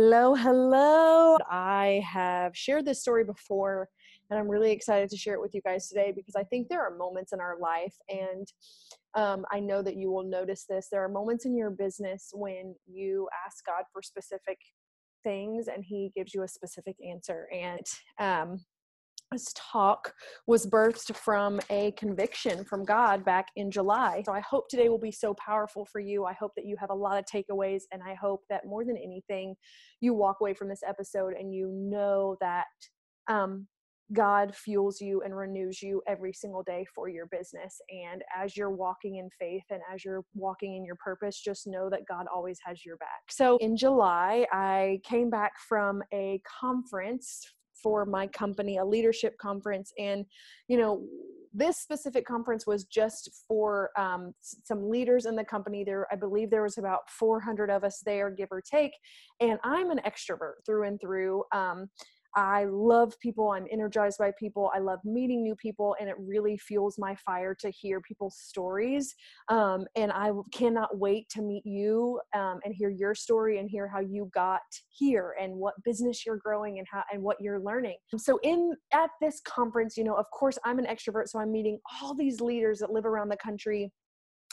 Hello, hello. I have shared this story before, and I'm really excited to share it with you guys today because I think there are moments in our life, and um, I know that you will notice this. There are moments in your business when you ask God for specific things, and He gives you a specific answer. And um, this talk was birthed from a conviction from God back in July. So I hope today will be so powerful for you. I hope that you have a lot of takeaways, and I hope that more than anything, you walk away from this episode and you know that um, God fuels you and renews you every single day for your business. And as you're walking in faith and as you're walking in your purpose, just know that God always has your back. So in July, I came back from a conference for my company, a leadership conference. And, you know, this specific conference was just for um, some leaders in the company. There, I believe there was about 400 of us there, give or take. And I'm an extrovert through and through. Um, I love people. I'm energized by people. I love meeting new people, and it really fuels my fire to hear people's stories. Um, and I cannot wait to meet you um, and hear your story and hear how you got here and what business you're growing and how and what you're learning. So in at this conference, you know, of course, I'm an extrovert, so I'm meeting all these leaders that live around the country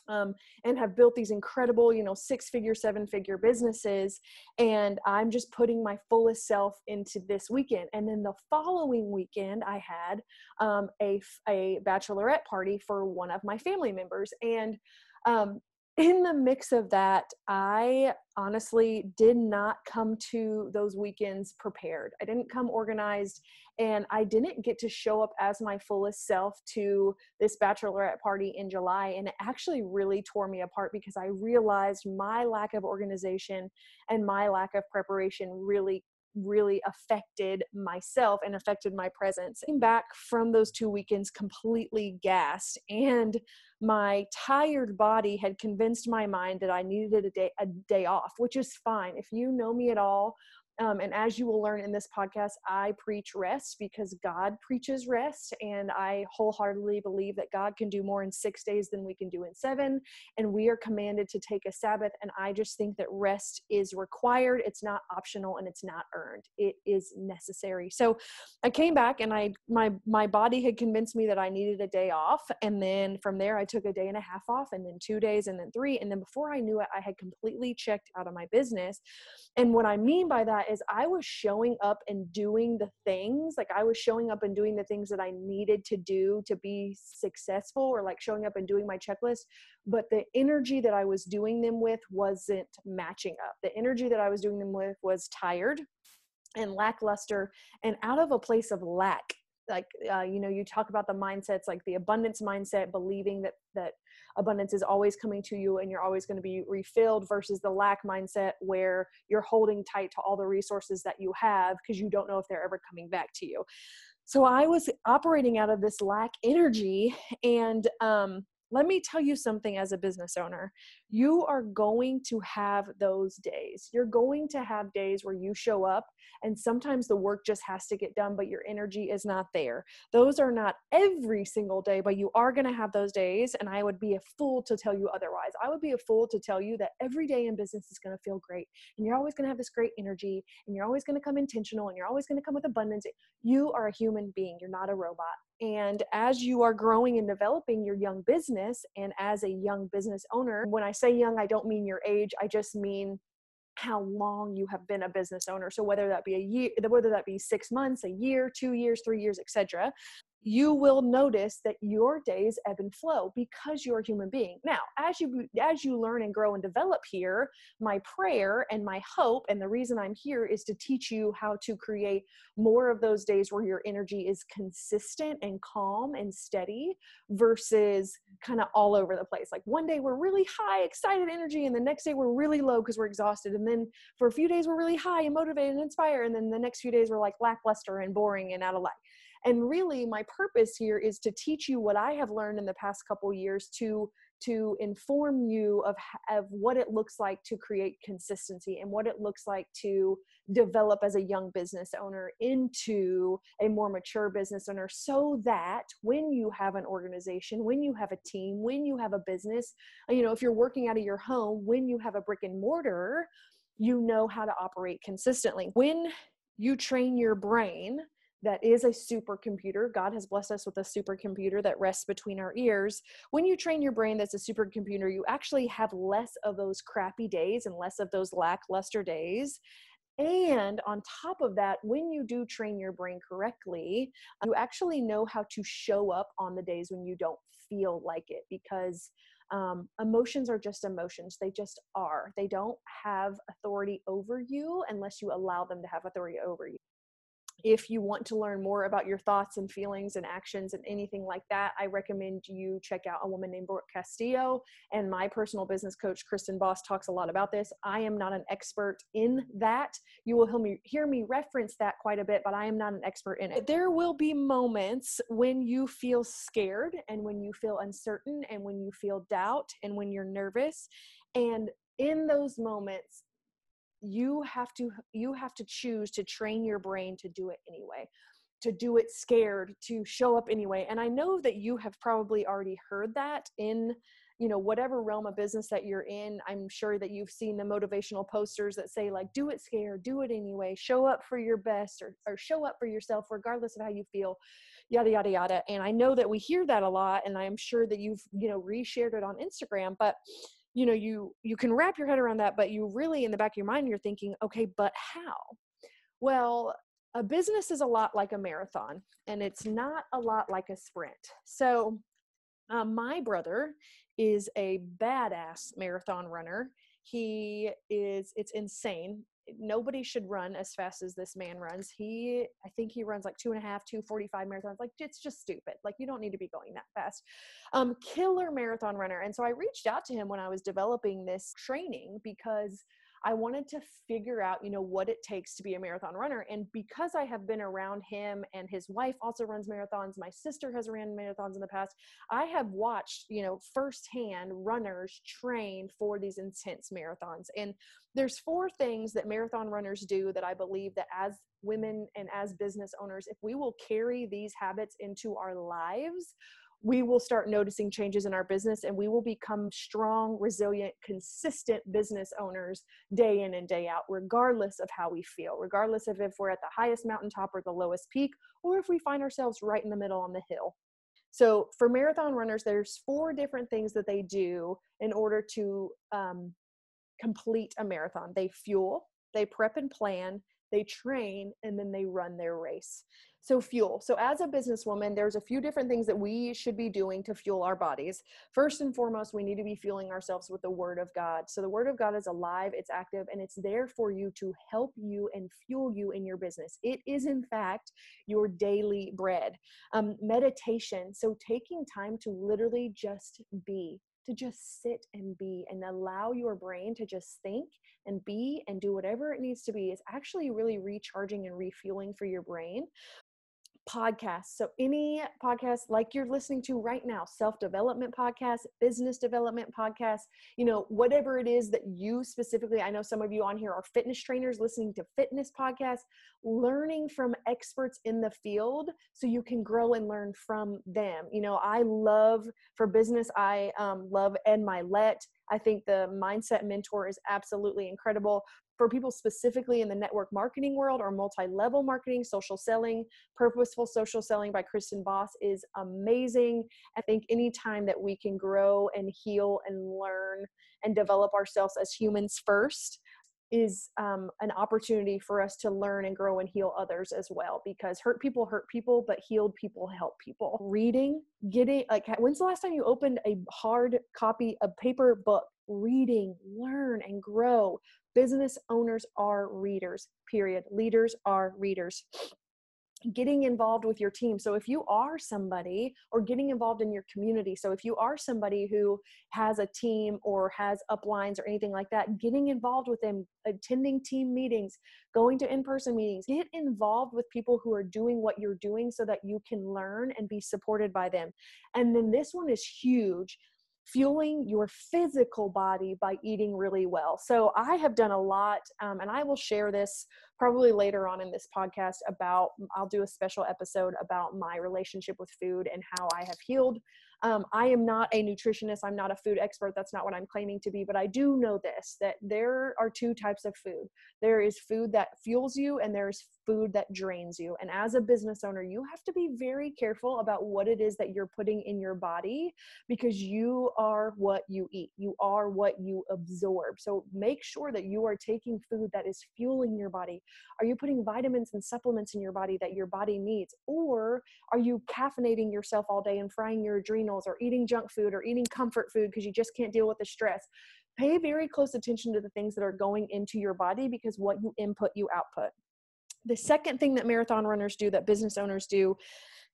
um, and have built these incredible, you know, six figure, seven figure businesses. And I'm just putting my fullest self into this weekend. And then the following weekend, I had um, a, a bachelorette party for one of my family members. And um, in the mix of that, I honestly did not come to those weekends prepared. I didn't come organized and I didn't get to show up as my fullest self to this bachelorette party in July. And it actually really tore me apart because I realized my lack of organization and my lack of preparation really really affected myself and affected my presence. Came back from those two weekends completely gassed, and my tired body had convinced my mind that I needed a day a day off, which is fine. If you know me at all, um, and as you will learn in this podcast, I preach rest because God preaches rest. And I wholeheartedly believe that God can do more in six days than we can do in seven. And we are commanded to take a Sabbath. And I just think that rest is required. It's not optional and it's not earned. It is necessary. So I came back and I my my body had convinced me that I needed a day off. And then from there I took a day and a half off and then two days and then three. And then before I knew it, I had completely checked out of my business. And what I mean by that is I was showing up and doing the things, like I was showing up and doing the things that I needed to do to be successful, or like showing up and doing my checklist. But the energy that I was doing them with wasn't matching up. The energy that I was doing them with was tired and lackluster and out of a place of lack like uh, you know you talk about the mindsets like the abundance mindset believing that that abundance is always coming to you and you're always going to be refilled versus the lack mindset where you're holding tight to all the resources that you have because you don't know if they're ever coming back to you so i was operating out of this lack energy and um let me tell you something as a business owner. You are going to have those days. You're going to have days where you show up and sometimes the work just has to get done, but your energy is not there. Those are not every single day, but you are going to have those days. And I would be a fool to tell you otherwise. I would be a fool to tell you that every day in business is going to feel great and you're always going to have this great energy and you're always going to come intentional and you're always going to come with abundance. You are a human being, you're not a robot. And as you are growing and developing your young business, and as a young business owner, when I say young, I don't mean your age, I just mean how long you have been a business owner. So whether that be a year whether that be six months a year two years three years etc you will notice that your days ebb and flow because you're a human being. Now as you as you learn and grow and develop here my prayer and my hope and the reason i'm here is to teach you how to create more of those days where your energy is consistent and calm and steady versus kind of all over the place. Like one day we're really high excited energy and the next day we're really low because we're exhausted and then for a few days we're really high and motivated and inspired and then the next few days we're like lackluster and boring and out of light and really my purpose here is to teach you what i have learned in the past couple years to to inform you of, of what it looks like to create consistency and what it looks like to develop as a young business owner into a more mature business owner so that when you have an organization when you have a team when you have a business you know if you're working out of your home when you have a brick and mortar you know how to operate consistently. When you train your brain, that is a supercomputer. God has blessed us with a supercomputer that rests between our ears. When you train your brain that's a supercomputer, you actually have less of those crappy days and less of those lackluster days. And on top of that, when you do train your brain correctly, you actually know how to show up on the days when you don't feel like it because um, emotions are just emotions. They just are. They don't have authority over you unless you allow them to have authority over you if you want to learn more about your thoughts and feelings and actions and anything like that, I recommend you check out a woman named Brooke Castillo. And my personal business coach, Kristen Boss, talks a lot about this. I am not an expert in that. You will hear me, hear me reference that quite a bit, but I am not an expert in it. There will be moments when you feel scared and when you feel uncertain and when you feel doubt and when you're nervous. And in those moments, you have to you have to choose to train your brain to do it anyway to do it scared to show up anyway and i know that you have probably already heard that in you know whatever realm of business that you're in i'm sure that you've seen the motivational posters that say like do it scared do it anyway show up for your best or, or show up for yourself regardless of how you feel yada yada yada and i know that we hear that a lot and i'm sure that you've you know reshared it on instagram but you know you you can wrap your head around that but you really in the back of your mind you're thinking okay but how? Well a business is a lot like a marathon and it's not a lot like a sprint. So um, my brother is a badass marathon runner he is it's insane nobody should run as fast as this man runs. He, I think he runs like two and a half, two 45 marathons. Like it's just stupid. Like you don't need to be going that fast. Um, killer marathon runner. And so I reached out to him when I was developing this training because I wanted to figure out, you know, what it takes to be a marathon runner. And because I have been around him and his wife also runs marathons, my sister has ran marathons in the past. I have watched, you know, firsthand runners train for these intense marathons. And there's four things that marathon runners do that I believe that as women and as business owners, if we will carry these habits into our lives, we will start noticing changes in our business and we will become strong, resilient, consistent business owners day in and day out, regardless of how we feel, regardless of if we're at the highest mountaintop or the lowest peak, or if we find ourselves right in the middle on the hill. So, for marathon runners, there's four different things that they do in order to um, complete a marathon. They fuel, they prep and plan, they train, and then they run their race. So, fuel. So, as a businesswoman, there's a few different things that we should be doing to fuel our bodies. First and foremost, we need to be fueling ourselves with the Word of God. So, the Word of God is alive, it's active, and it's there for you to help you and fuel you in your business. It is, in fact, your daily bread. Um, meditation. So, taking time to literally just be to just sit and be and allow your brain to just think and be and do whatever it needs to be is actually really recharging and refueling for your brain podcasts. So, any podcast like you're listening to right now, self development podcast, business development podcast, you know, whatever it is that you specifically, I know some of you on here are fitness trainers listening to fitness podcasts, learning from experts in the field so you can grow and learn from them. You know, I love for business, I um, love Ed Mylett. I think the mindset mentor is absolutely incredible for people specifically in the network marketing world or multi-level marketing social selling purposeful social selling by kristen boss is amazing. I think anytime that we can grow and heal and learn and develop ourselves as humans first is um, an opportunity for us to learn and grow and heal others as well because hurt people hurt people but healed people help people. Reading getting like when's the last time you opened a hard copy a paper book? Reading learn and grow business owners are readers period leaders are readers getting involved with your team. So if you are somebody or getting involved in your community, so if you are somebody who has a team or has uplines or anything like that, getting involved with them, attending team meetings, going to in-person meetings, get involved with people who are doing what you're doing so that you can learn and be supported by them. And then this one is huge fueling your physical body by eating really well. So I have done a lot, um, and I will share this probably later on in this podcast about, I'll do a special episode about my relationship with food and how I have healed um, I am not a nutritionist. I'm not a food expert. That's not what I'm claiming to be. But I do know this that there are two types of food there is food that fuels you, and there's food that drains you. And as a business owner, you have to be very careful about what it is that you're putting in your body because you are what you eat, you are what you absorb. So make sure that you are taking food that is fueling your body. Are you putting vitamins and supplements in your body that your body needs? Or are you caffeinating yourself all day and frying your adrenals or eating junk food or eating comfort food because you just can't deal with the stress? Pay very close attention to the things that are going into your body because what you input, you output. The second thing that marathon runners do, that business owners do,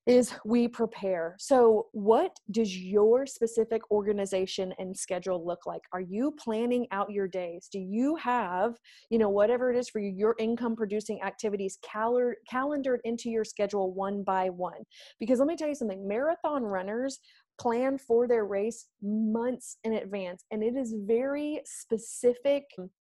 is we prepare. So, what does your specific organization and schedule look like? Are you planning out your days? Do you have, you know, whatever it is for you, your income producing activities cal- calendared into your schedule one by one? Because let me tell you something marathon runners plan for their race months in advance, and it is very specific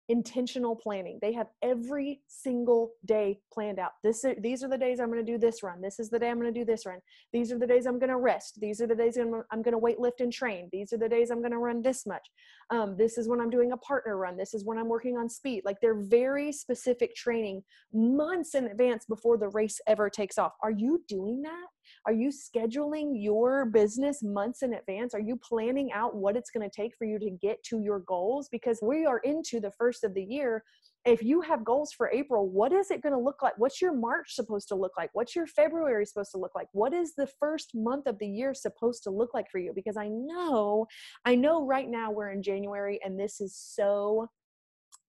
intentional planning. They have every single day planned out. This these are the days I'm going to do this run. This is the day I'm going to do this run. These are the days I'm going to rest. These are the days I'm, I'm going to weight lift and train. These are the days I'm going to run this much. Um, this is when I'm doing a partner run. This is when I'm working on speed. Like they're very specific training months in advance before the race ever takes off. Are you doing that? Are you scheduling your business months in advance? Are you planning out what it's going to take for you to get to your goals? Because we are into the first of the year. If you have goals for April, what is it going to look like? What's your March supposed to look like? What's your February supposed to look like? What is the first month of the year supposed to look like for you? Because I know, I know right now we're in January and this is so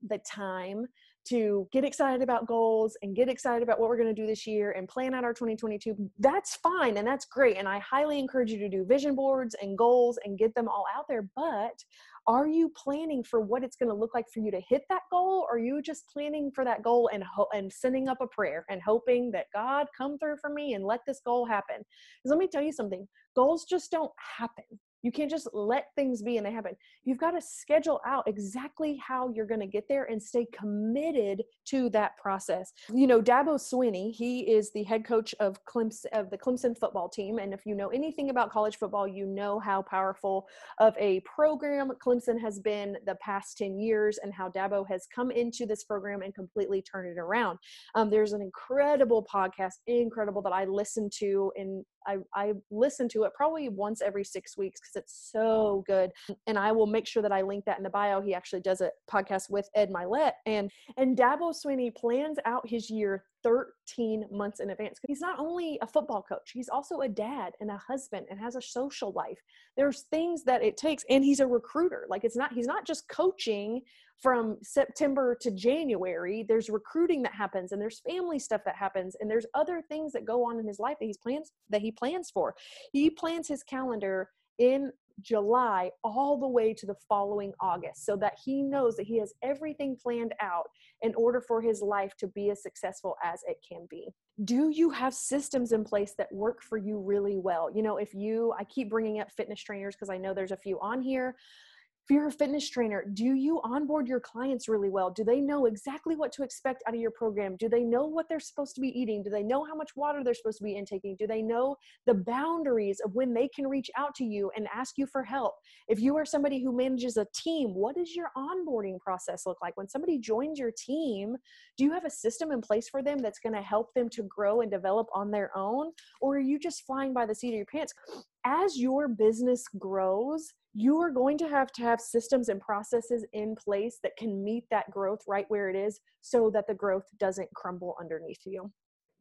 the time to get excited about goals and get excited about what we're going to do this year and plan out our 2022 that's fine and that's great and i highly encourage you to do vision boards and goals and get them all out there but are you planning for what it's going to look like for you to hit that goal or are you just planning for that goal and ho- and sending up a prayer and hoping that god come through for me and let this goal happen? Because let me tell you something goals just don't happen you can't just let things be and they happen. You've got to schedule out exactly how you're going to get there and stay committed to that process. You know, Dabo Swinney, he is the head coach of Clemson of the Clemson football team and if you know anything about college football, you know how powerful of a program Clemson has been the past 10 years and how Dabo has come into this program and completely turned it around. Um, there's an incredible podcast, incredible that I listen to and I, I listen to it probably once every six weeks because it's so good. And I will make sure that I link that in the bio. He actually does a podcast with Ed Mylett. And and Dabo Swinney plans out his year 13 months in advance. He's not only a football coach, he's also a dad and a husband and has a social life. There's things that it takes and he's a recruiter. Like it's not he's not just coaching from September to January. There's recruiting that happens and there's family stuff that happens and there's other things that go on in his life that he's plans that he plans for. He plans his calendar in July all the way to the following August so that he knows that he has everything planned out in order for his life to be as successful as it can be. Do you have systems in place that work for you really well? You know, if you, I keep bringing up fitness trainers because I know there's a few on here if you're a fitness trainer, do you onboard your clients really well? Do they know exactly what to expect out of your program? Do they know what they're supposed to be eating? Do they know how much water they're supposed to be intaking? Do they know the boundaries of when they can reach out to you and ask you for help? If you are somebody who manages a team, what does your onboarding process look like? When somebody joins your team, do you have a system in place for them that's going to help them to grow and develop on their own? Or are you just flying by the seat of your pants? As your business grows, you are going to have to have systems and processes in place that can meet that growth right where it is so that the growth doesn't crumble underneath you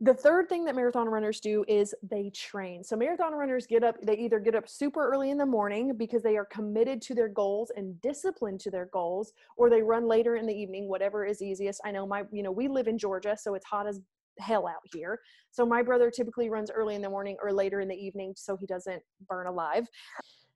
the third thing that marathon runners do is they train. So marathon runners get up, they either get up super early in the morning because they are committed to their goals and disciplined to their goals, or they run later in the evening, whatever is easiest. I know my, you know, we live in Georgia, so it's hot as hell out here. So my brother typically runs early in the morning or later in the evening so he doesn't burn alive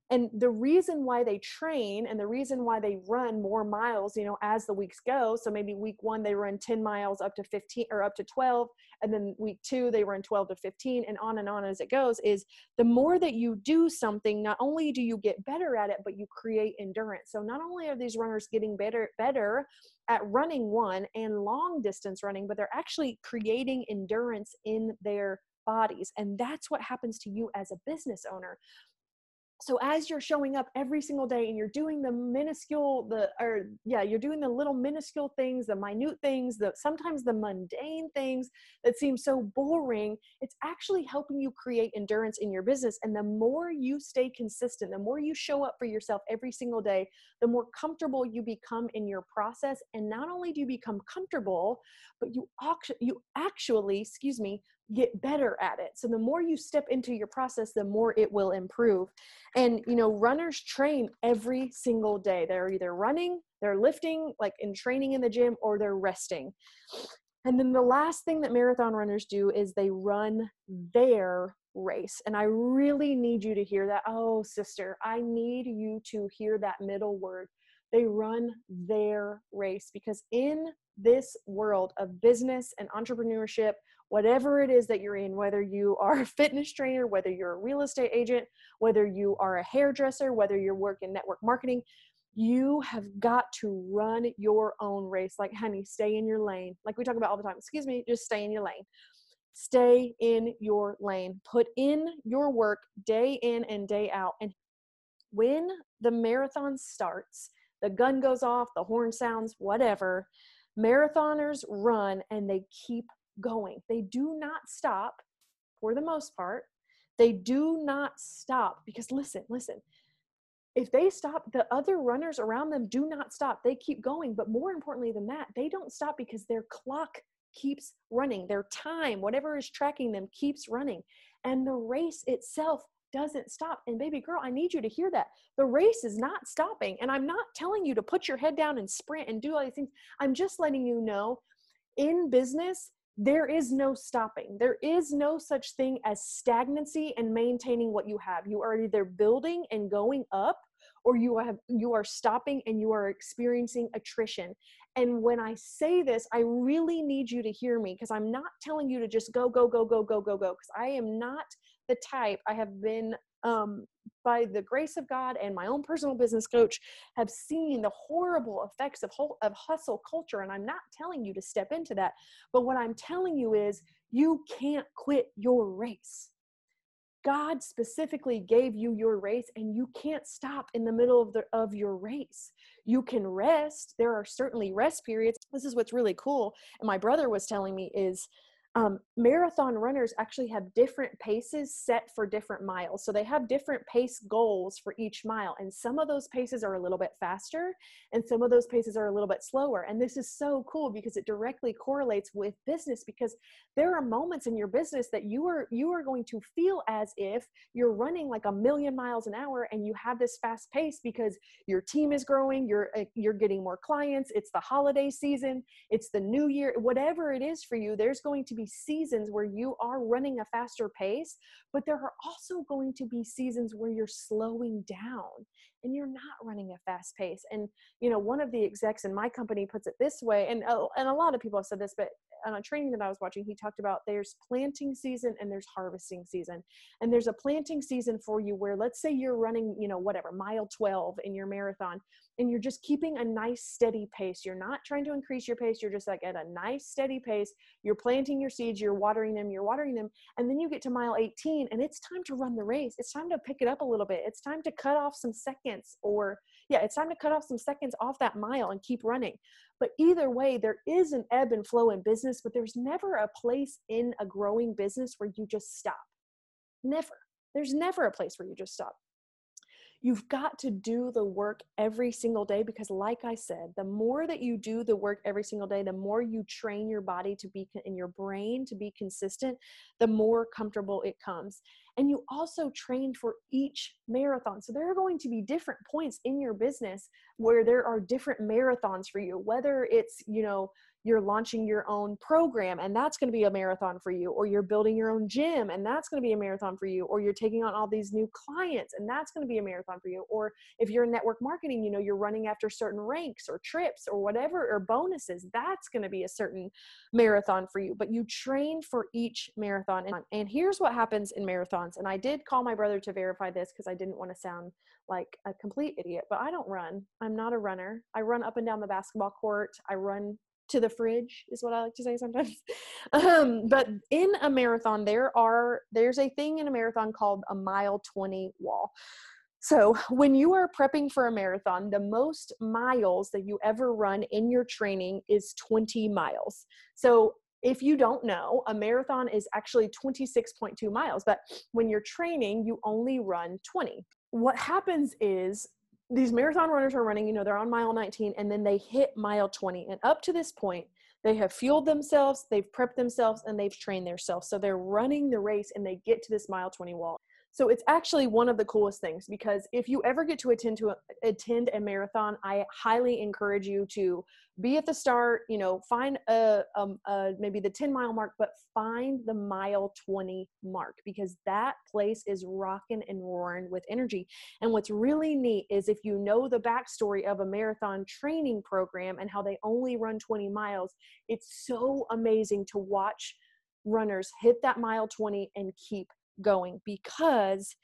and the reason why they train and the reason why they run more miles you know as the weeks go so maybe week one they run 10 miles up to 15 or up to 12 and then week two they run 12 to 15 and on and on as it goes is the more that you do something not only do you get better at it but you create endurance. So not only are these runners getting better better at running one and long distance running but they're actually creating endurance in their bodies and that's what happens to you as a business owner so as you're showing up every single day and you're doing the minuscule the or yeah you're doing the little minuscule things the minute things the sometimes the mundane things that seem so boring it's actually helping you create endurance in your business. And the more you stay consistent the more you show up for yourself every single day the more comfortable you become in your process. And not only do you become comfortable but you you actually excuse me get better at it. So the more you step into your process, the more it will improve. And you know, runners train every single day. They're either running, they're lifting, like in training in the gym, or they're resting. And then the last thing that marathon runners do is they run their race. And I really need you to hear that. Oh, sister, I need you to hear that middle word. They run their race because in this world of business and entrepreneurship, whatever it is that you're in, whether you are a fitness trainer, whether you're a real estate agent, whether you are a hairdresser, whether you're working network marketing, you have got to run your own race. Like, honey, stay in your lane. Like we talk about all the time. Excuse me, just stay in your lane. Stay in your lane. Put in your work day in and day out. And when the marathon starts, the gun goes off, the horn sounds, whatever, marathoners run and they keep going. They do not stop for the most part. They do not stop because listen, listen. If they stop, the other runners around them do not stop. They keep going. But more importantly than that, they don't stop because their clock keeps running. Their time, whatever is tracking them, keeps running. And the race itself doesn't stop. And baby girl, I need you to hear that. The race is not stopping. And I'm not telling you to put your head down and sprint and do all these things. I'm just letting you know in business, there is no stopping. There is no such thing as stagnancy and maintaining what you have. You are either building and going up or you have you are stopping and you are experiencing attrition. And when I say this, I really need you to hear me because I'm not telling you to just go go go go go go go because I am not the type I have been um, by the grace of God and my own personal business coach, have seen the horrible effects of, whole, of hustle culture. And I'm not telling you to step into that. But what I'm telling you is you can't quit your race. God specifically gave you your race and you can't stop in the middle of the of your race. You can rest. There are certainly rest periods. This is what's really cool. And my brother was telling me is um, marathon runners actually have different paces set for different miles. So they have different pace goals for each mile. And some of those paces are a little bit faster and some of those paces are a little bit slower. And this is so cool because it directly correlates with business because there are moments in your business that you are you are going to feel as if you're running like a million miles an hour and you have this fast pace because your team is growing, you're uh, you're getting more clients, it's the holiday season, it's the new year, whatever it is for you, there's going to seasons where you are running a faster pace, but there are also going to be seasons where you're slowing down and you're not running a fast pace. And, you know, one of the execs in my company puts it this way, and, uh, and a lot of people have said this, but on a training that I was watching, he talked about there's planting season and there's harvesting season. And there's a planting season for you where let's say you're running, you know, whatever, mile 12 in your marathon and you're just keeping a nice steady pace. You're not trying to increase your pace. You're just like at a nice steady pace. You're planting your seeds, you're watering them, you're watering them. And then you get to mile 18 and it's time to run the race. It's time to pick it up a little bit. It's time to cut off some seconds or yeah, it's time to cut off some seconds off that mile and keep running. But either way, there is an ebb and flow in business, but there's never a place in a growing business where you just stop. Never. There's never a place where you just stop. You've got to do the work every single day because, like I said, the more that you do the work every single day, the more you train your body to be in your brain to be consistent, the more comfortable it comes. And you also train for each marathon. So there are going to be different points in your business where there are different marathons for you, whether it's, you know, you're launching your own program and that's going to be a marathon for you or you're building your own gym and that's going to be a marathon for you or you're taking on all these new clients and that's going to be a marathon for you or if you're in network marketing you know you're running after certain ranks or trips or whatever or bonuses that's going to be a certain marathon for you but you train for each marathon and, and here's what happens in marathons and i did call my brother to verify this because i didn't want to sound like a complete idiot, but I don't run. I'm not a runner. I run up and down the basketball court. I run to the fridge is what I like to say sometimes. um, but in a marathon, there are there's a thing in a marathon called a mile 20 wall. So, when you are prepping for a marathon, the most miles that you ever run in your training is 20 miles. So, if you don't know, a marathon is actually 26.2 miles, but when you're training, you only run 20 what happens is these marathon runners are running, you know, they're on mile 19 and then they hit mile 20. And up to this point, they have fueled themselves, they've prepped themselves, and they've trained themselves. So they're running the race and they get to this mile 20 wall. So it's actually one of the coolest things because if you ever get to attend to a, attend a marathon, I highly encourage you to be at the start. You know, find a, um, a maybe the 10 mile mark, but find the mile 20 mark because that place is rocking and roaring with energy. And what's really neat is if you know the backstory of a marathon training program and how they only run 20 miles, it's so amazing to watch runners hit that mile 20 and keep going because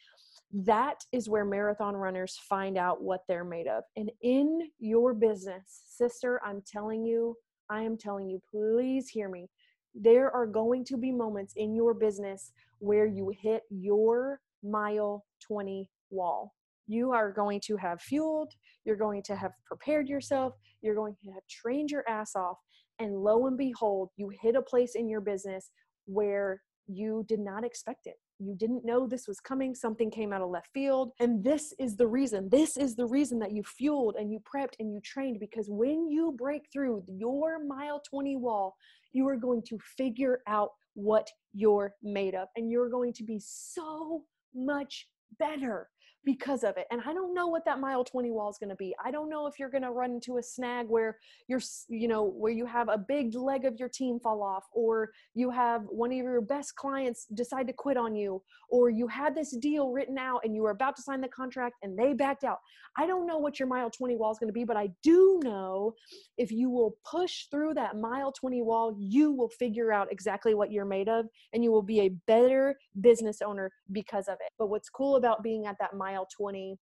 that is where marathon runners find out what they're made of. And in your business, sister, I'm telling you, I am telling you, please hear me. There are going to be moments in your business where you hit your mile 20 wall. You are going to have fueled, you're going to have prepared yourself, you're going to have trained your ass off. And lo and behold, you hit a place in your business where you did not expect it you didn't know this was coming something came out of left field and this is the reason this is the reason that you fueled and you prepped and you trained because when you break through your mile 20 wall you are going to figure out what you're made of and you're going to be so much better because of it. And I don't know what that mile 20 wall is going to be. I don't know if you're going to run into a snag where you're, you know, where you have a big leg of your team fall off, or you have one of your best clients decide to quit on you, or you had this deal written out and you were about to sign the contract and they backed out. I don't know what your mile 20 wall is going to be, but I do know if you will push through that mile 20 wall, you will figure out exactly what you're made of and you will be a better business owner because of it. But what's cool about being at that mile mile 20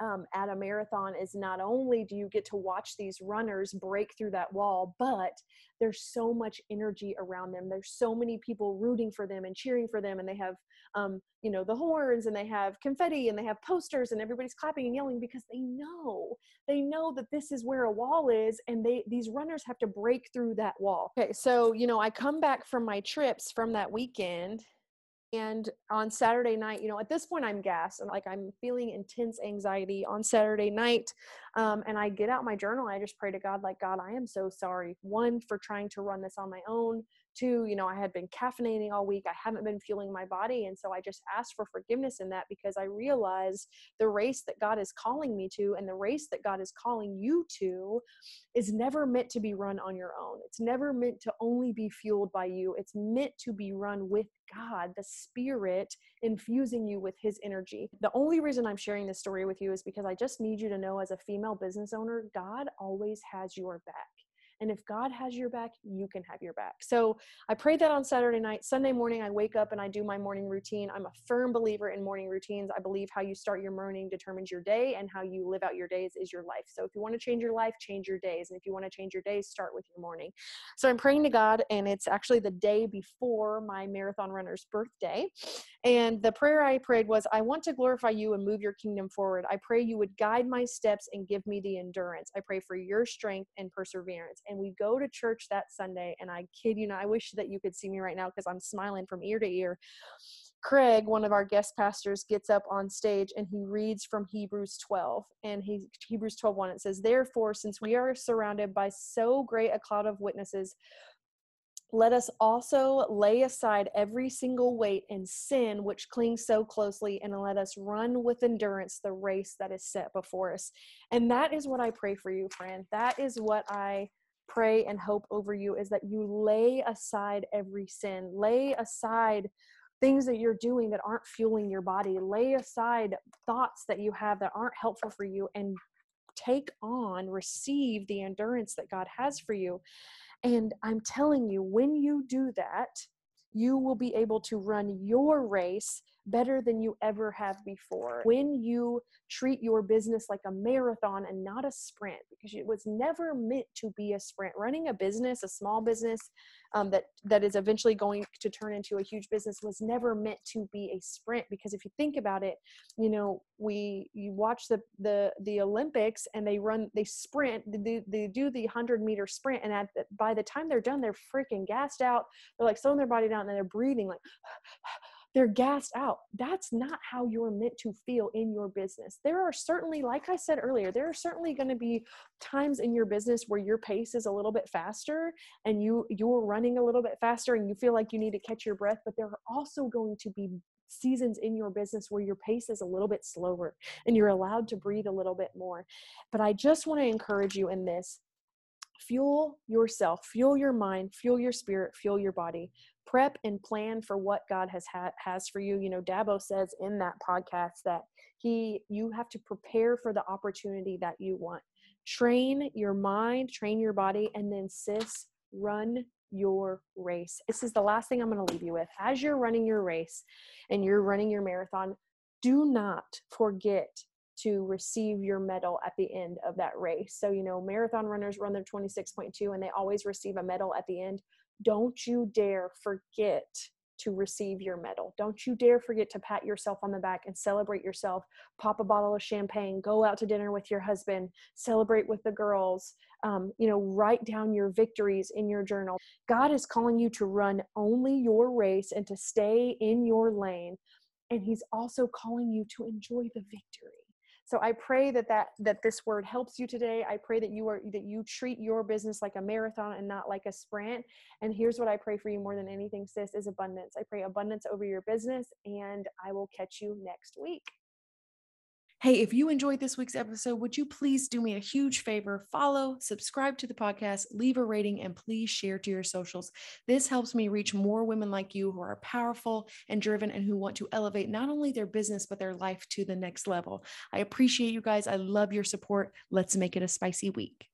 um, at a marathon is not only do you get to watch these runners break through that wall, but there's so much energy around them. There's so many people rooting for them and cheering for them, and they have, um, you know, the horns and they have confetti and they have posters, and everybody's clapping and yelling because they know they know that this is where a wall is, and they these runners have to break through that wall. Okay, so you know, I come back from my trips from that weekend and on saturday night you know at this point i'm gassed and like i'm feeling intense anxiety on saturday night um, and i get out my journal i just pray to god like god i am so sorry one for trying to run this on my own two you know i had been caffeinating all week i haven't been fueling my body and so i just asked for forgiveness in that because i realized the race that god is calling me to and the race that god is calling you to is never meant to be run on your own it's never meant to only be fueled by you it's meant to be run with God, the Spirit, infusing you with His energy. The only reason I'm sharing this story with you is because I just need you to know as a female business owner, God always has your back. And if God has your back, you can have your back. So I prayed that on Saturday night. Sunday morning, I wake up and I do my morning routine. I'm a firm believer in morning routines. I believe how you start your morning determines your day, and how you live out your days is your life. So if you want to change your life, change your days. And if you want to change your days, start with your morning. So I'm praying to God, and it's actually the day before my marathon runner's birthday. And the prayer I prayed was, I want to glorify you and move your kingdom forward. I pray you would guide my steps and give me the endurance. I pray for your strength and perseverance and we go to church that Sunday. And I kid you not, I wish that you could see me right now because I'm smiling from ear to ear. Craig, one of our guest pastors, gets up on stage and he reads from Hebrews 12. And he Hebrews 12 1, it says, Therefore, since we are surrounded by so great a cloud of witnesses, let us also lay aside every single weight and sin which clings so closely, and let us run with endurance the race that is set before us. And that is what I pray for you, friend. That is what I pray and hope over you is that you lay aside every sin, lay aside things that you're doing that aren't fueling your body, lay aside thoughts that you have that aren't helpful for you, and take on, receive the endurance that God has for you. And I'm telling you, when you do that, you will be able to run your race better than you ever have before. When you treat your business like a marathon and not a sprint, because it was never meant to be a sprint. Running a business, a small business um, that that is eventually going to turn into a huge business, was never meant to be a sprint. Because if you think about it, you know, we you watch the the the Olympics and they run they sprint, they, they do the hundred meter sprint, and at the, by the time they're done, they're freaking gassed out. They're like slowing their body down and they're breathing like they're gassed out. That's not how you're meant to feel in your business. There are certainly, like I said earlier, there are certainly going to be times in your business where your pace is a little bit faster and you you're running a little bit faster and you feel like you need to catch your breath, but there are also going to be seasons in your business where your pace is a little bit slower and you're allowed to breathe a little bit more. But I just want to encourage you in this fuel yourself, fuel your mind, fuel your spirit, fuel your body prep and plan for what God has ha- has for you. You know, Dabo says in that podcast that he you have to prepare for the opportunity that you want. Train your mind, train your body, and then sis, run your race. This is the last thing I'm going to leave you with. As you're running your race and you're running your marathon, do not forget to receive your medal at the end of that race. So, you know, marathon runners run their 26.2 and they always receive a medal at the end don't you dare forget to receive your medal. Don't you dare forget to pat yourself on the back and celebrate yourself. Pop a bottle of champagne, go out to dinner with your husband, celebrate with the girls. Um, you know, write down your victories in your journal. God is calling you to run only your race and to stay in your lane. And He's also calling you to enjoy the victory so i pray that that that this word helps you today. I pray that you are that you treat your business like a marathon and not like a sprint. And here's what i pray for you more than anything sis is abundance. I pray abundance over your business and i will catch you next week Hey, if you enjoyed this week's episode, would you please do me a huge favor? Follow, subscribe to the podcast, leave a rating, and please share to your socials. This helps me reach more women like you who are powerful and driven and who want to elevate not only their business, but their life to the next level. I appreciate you guys. I love your support. Let's make it a spicy week.